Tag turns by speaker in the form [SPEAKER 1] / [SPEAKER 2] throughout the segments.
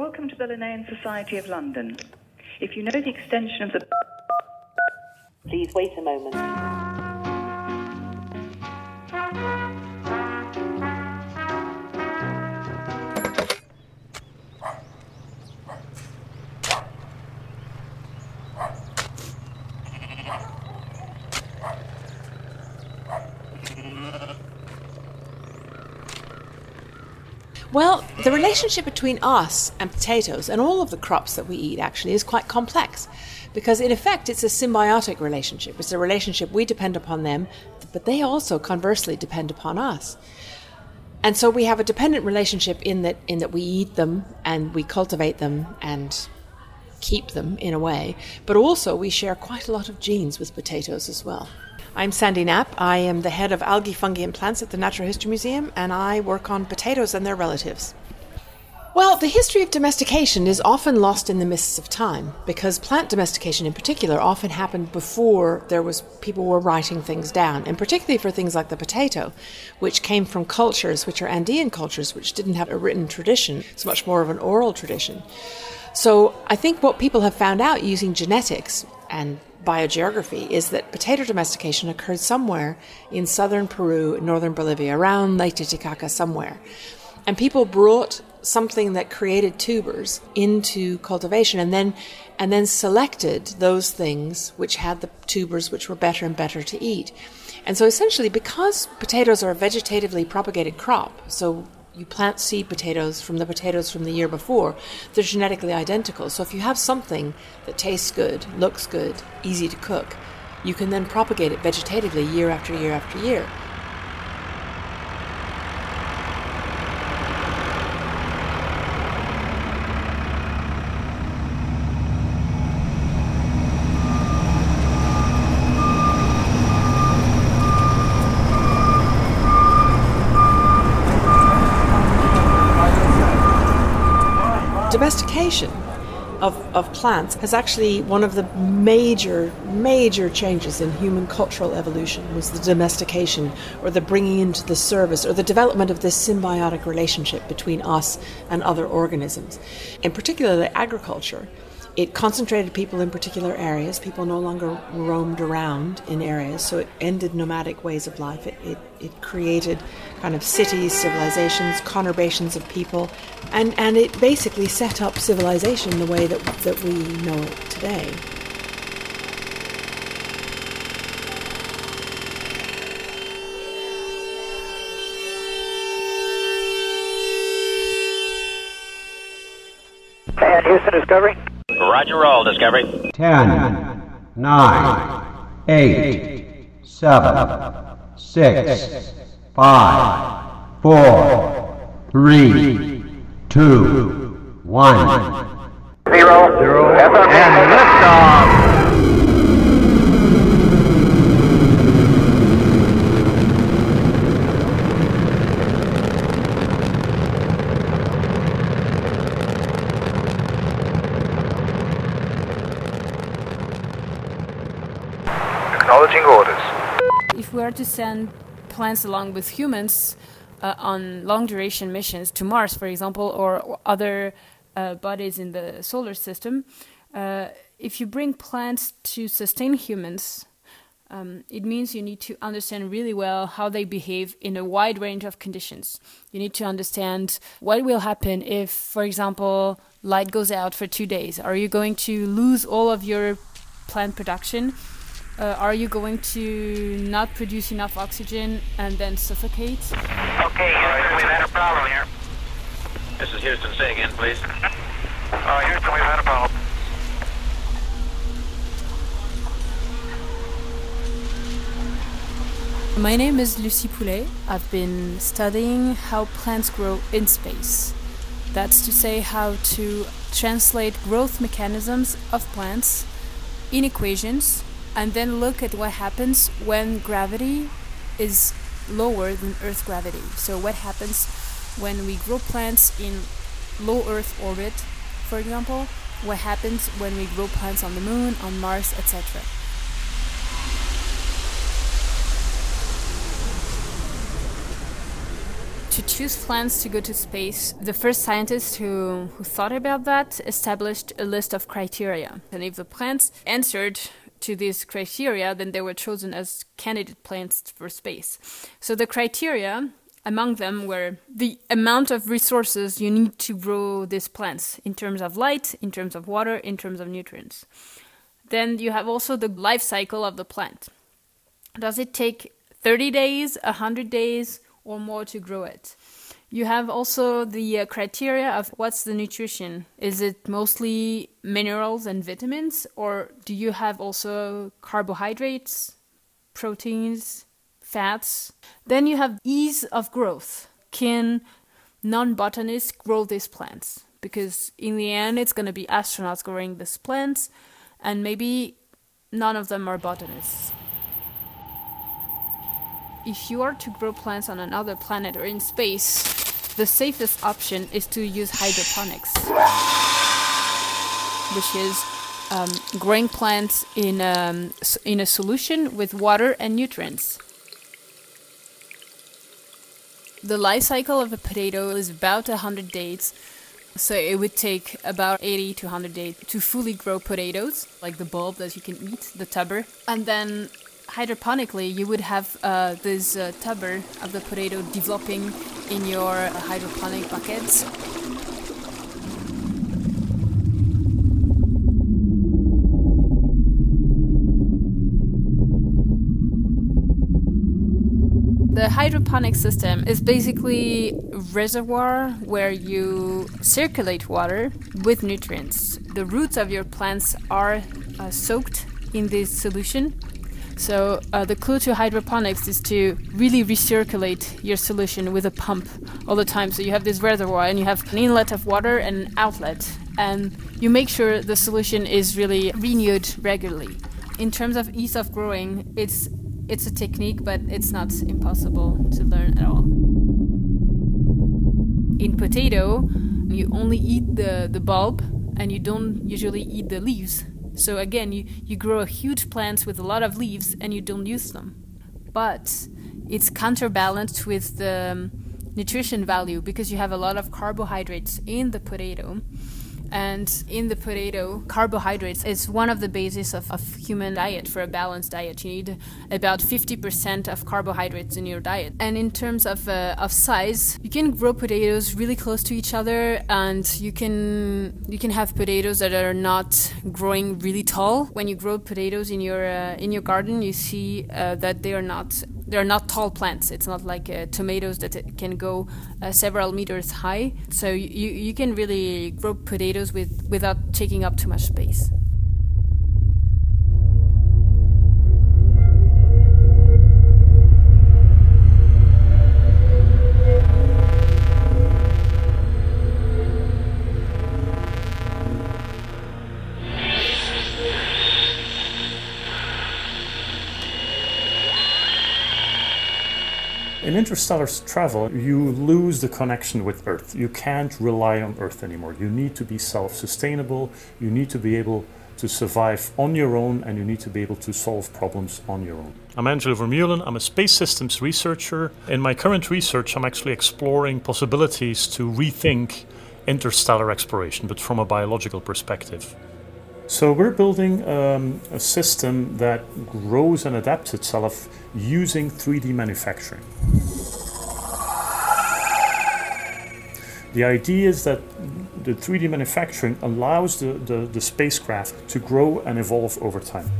[SPEAKER 1] Welcome to the Linnaean Society of London. If you know the extension of the.
[SPEAKER 2] Please wait a moment.
[SPEAKER 3] Well, the relationship between us and potatoes and all of the crops that we eat actually is quite complex because, in effect, it's a symbiotic relationship. It's a relationship we depend upon them, but they also conversely depend upon us. And so we have a dependent relationship in that in that we eat them and we cultivate them and keep them in a way, but also we share quite a lot of genes with potatoes as well. I'm Sandy Knapp. I am the head of algae, fungi, and plants at the Natural History Museum, and I work on potatoes and their relatives. Well, the history of domestication is often lost in the mists of time because plant domestication in particular often happened before there was people were writing things down, and particularly for things like the potato, which came from cultures which are Andean cultures which didn't have a written tradition. It's much more of an oral tradition. So I think what people have found out using genetics and biogeography is that potato domestication occurred somewhere in southern Peru, northern Bolivia, around Lake Titicaca somewhere. And people brought something that created tubers into cultivation and then and then selected those things which had the tubers which were better and better to eat. And so essentially because potatoes are a vegetatively propagated crop, so you plant seed potatoes from the potatoes from the year before, they're genetically identical. So if you have something that tastes good, looks good, easy to cook, you can then propagate it vegetatively year after year after year. Domestication of, of plants has actually one of the major, major changes in human cultural evolution was the domestication or the bringing into the service or the development of this symbiotic relationship between us and other organisms. In particular, the agriculture it concentrated people in particular areas. People no longer roamed around in areas, so it ended nomadic ways of life. It, it, it created kind of cities, civilizations, conurbations of people, and, and it basically set up civilization the way that, that we know it today.
[SPEAKER 4] Houston Discovery.
[SPEAKER 5] Roger roll, Discovery.
[SPEAKER 6] 10, 9, 8, 7, 6, 5, 4, 3, 2, 1.
[SPEAKER 4] Zero. Zero.
[SPEAKER 6] And liftoff!
[SPEAKER 4] Acknowledging orders.
[SPEAKER 7] If we are to send plants along with humans uh, on long duration missions to Mars, for example, or other uh, bodies in the solar system, uh, if you bring plants to sustain humans, um, it means you need to understand really well how they behave in a wide range of conditions. You need to understand what will happen if, for example, light goes out for two days. Are you going to lose all of your plant production? Uh, are you going to not produce enough oxygen and then suffocate?
[SPEAKER 4] Okay, Houston, we've had a problem here.
[SPEAKER 5] This is Houston. Say again, please.
[SPEAKER 4] Uh, Houston, we've had a problem.
[SPEAKER 7] My name is Lucie Poulet. I've been studying how plants grow in space. That's to say, how to translate growth mechanisms of plants in equations and then look at what happens when gravity is lower than Earth gravity. So, what happens when we grow plants in low Earth orbit, for example? What happens when we grow plants on the moon, on Mars, etc.? to choose plants to go to space, the first scientists who, who thought about that established a list of criteria. And if the plants answered to these criteria, then they were chosen as candidate plants for space. So the criteria among them were the amount of resources you need to grow these plants in terms of light, in terms of water, in terms of nutrients. Then you have also the life cycle of the plant. Does it take 30 days, 100 days, or more to grow it? You have also the uh, criteria of what's the nutrition. Is it mostly minerals and vitamins, or do you have also carbohydrates, proteins, fats? Then you have ease of growth. Can non botanists grow these plants? Because in the end, it's going to be astronauts growing these plants, and maybe none of them are botanists. If you are to grow plants on another planet or in space, the safest option is to use hydroponics, which is um, growing plants in, um, in a solution with water and nutrients. The life cycle of a potato is about 100 days. So it would take about 80 to 100 days to fully grow potatoes, like the bulb that you can eat, the tuber. And then hydroponically, you would have uh, this uh, tuber of the potato developing in your uh, hydroponic buckets. The hydroponic system is basically a reservoir where you circulate water with nutrients. The roots of your plants are uh, soaked in this solution. So uh, the clue to hydroponics is to really recirculate your solution with a pump all the time. So you have this reservoir and you have an inlet of water and an outlet, and you make sure the solution is really renewed regularly. In terms of ease of growing, it's it's a technique, but it's not impossible to learn at all. In potato, you only eat the, the bulb and you don't usually eat the leaves. So again, you, you grow a huge plants with a lot of leaves and you don't use them. But it's counterbalanced with the um, nutrition value because you have a lot of carbohydrates in the potato and in the potato, carbohydrates is one of the bases of, of human diet for a balanced diet. You need about 50% of carbohydrates in your diet. And in terms of, uh, of size, you can grow potatoes really close to each other, and you can you can have potatoes that are not growing really tall. When you grow potatoes in your uh, in your garden, you see uh, that they are not they're not tall plants. It's not like uh, tomatoes that can go uh, several meters high. So you, you can really grow potatoes with, without taking up too much space.
[SPEAKER 8] In interstellar travel, you lose the connection with Earth. You can't rely on Earth anymore. You need to be self sustainable, you need to be able to survive on your own, and you need to be able to solve problems on your own. I'm Angelo Vermeulen. I'm a space systems researcher. In my current research, I'm actually exploring possibilities to rethink interstellar exploration, but from a biological perspective. So we're building um, a system that grows and adapts itself using 3D manufacturing. The idea is that the 3D manufacturing allows the, the, the spacecraft to grow and evolve over time.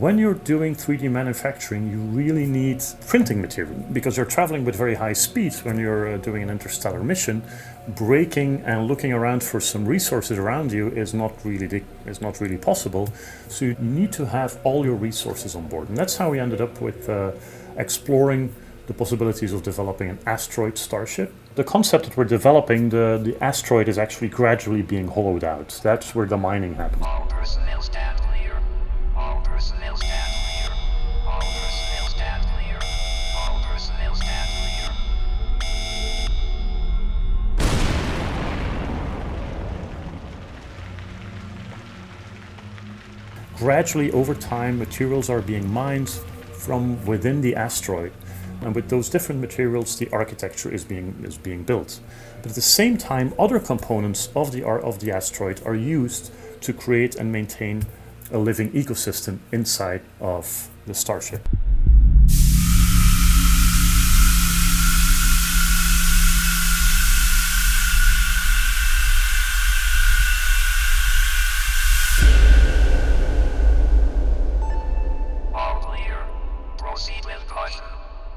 [SPEAKER 8] When you're doing 3D manufacturing, you really need printing material because you're traveling with very high speeds when you're uh, doing an interstellar mission. Braking and looking around for some resources around you is not really is not really possible. So you need to have all your resources on board, and that's how we ended up with uh, exploring the possibilities of developing an asteroid starship. The concept that we're developing, the, the asteroid is actually gradually being hollowed out. That's where the mining happens. Gradually over time materials are being mined from within the asteroid. And with those different materials, the architecture is being, is being built. But at the same time, other components of the, of the asteroid are used to create and maintain a living ecosystem inside of the starship.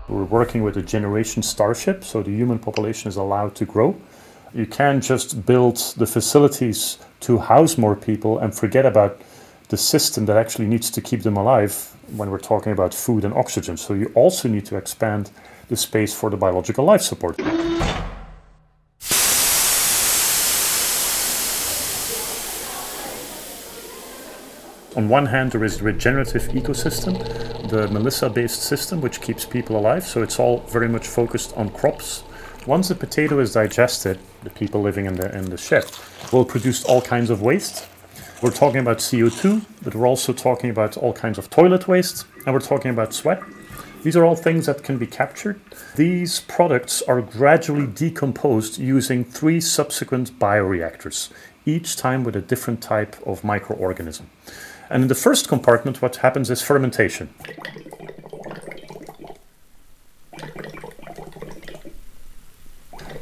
[SPEAKER 8] We're working with a generation starship, so the human population is allowed to grow. You can't just build the facilities to house more people and forget about the system that actually needs to keep them alive when we're talking about food and oxygen. So you also need to expand the space for the biological life support. On one hand, there is the regenerative ecosystem, the MELiSSA based system, which keeps people alive. So it's all very much focused on crops. Once the potato is digested, the people living in the, in the ship will produce all kinds of waste. We're talking about CO2, but we're also talking about all kinds of toilet waste, and we're talking about sweat. These are all things that can be captured. These products are gradually decomposed using three subsequent bioreactors, each time with a different type of microorganism. And in the first compartment, what happens is fermentation.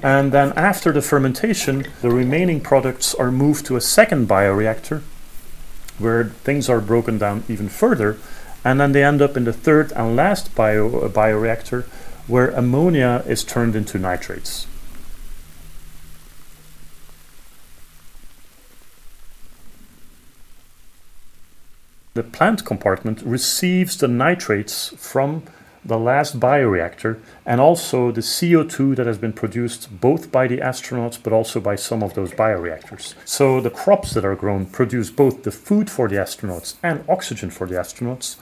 [SPEAKER 8] And then after the fermentation, the remaining products are moved to a second bioreactor where things are broken down even further. And then they end up in the third and last bio, uh, bioreactor where ammonia is turned into nitrates. The plant compartment receives the nitrates from the last bioreactor and also the CO2 that has been produced both by the astronauts but also by some of those bioreactors. So the crops that are grown produce both the food for the astronauts and oxygen for the astronauts.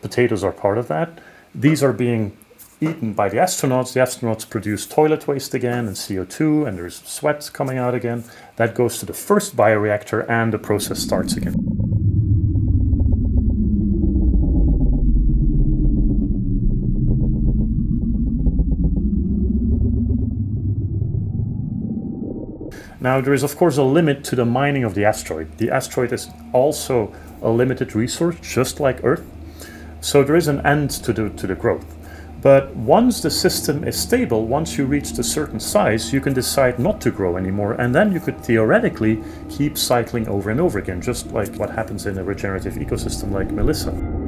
[SPEAKER 8] Potatoes are part of that. These are being eaten by the astronauts. The astronauts produce toilet waste again and CO2 and there's sweat coming out again. That goes to the first bioreactor and the process starts again. Now, there is, of course, a limit to the mining of the asteroid. The asteroid is also a limited resource, just like Earth. So there is an end to the, to the growth. But once the system is stable, once you reach a certain size, you can decide not to grow anymore, and then you could theoretically keep cycling over and over again, just like what happens in a regenerative ecosystem like MELiSSA.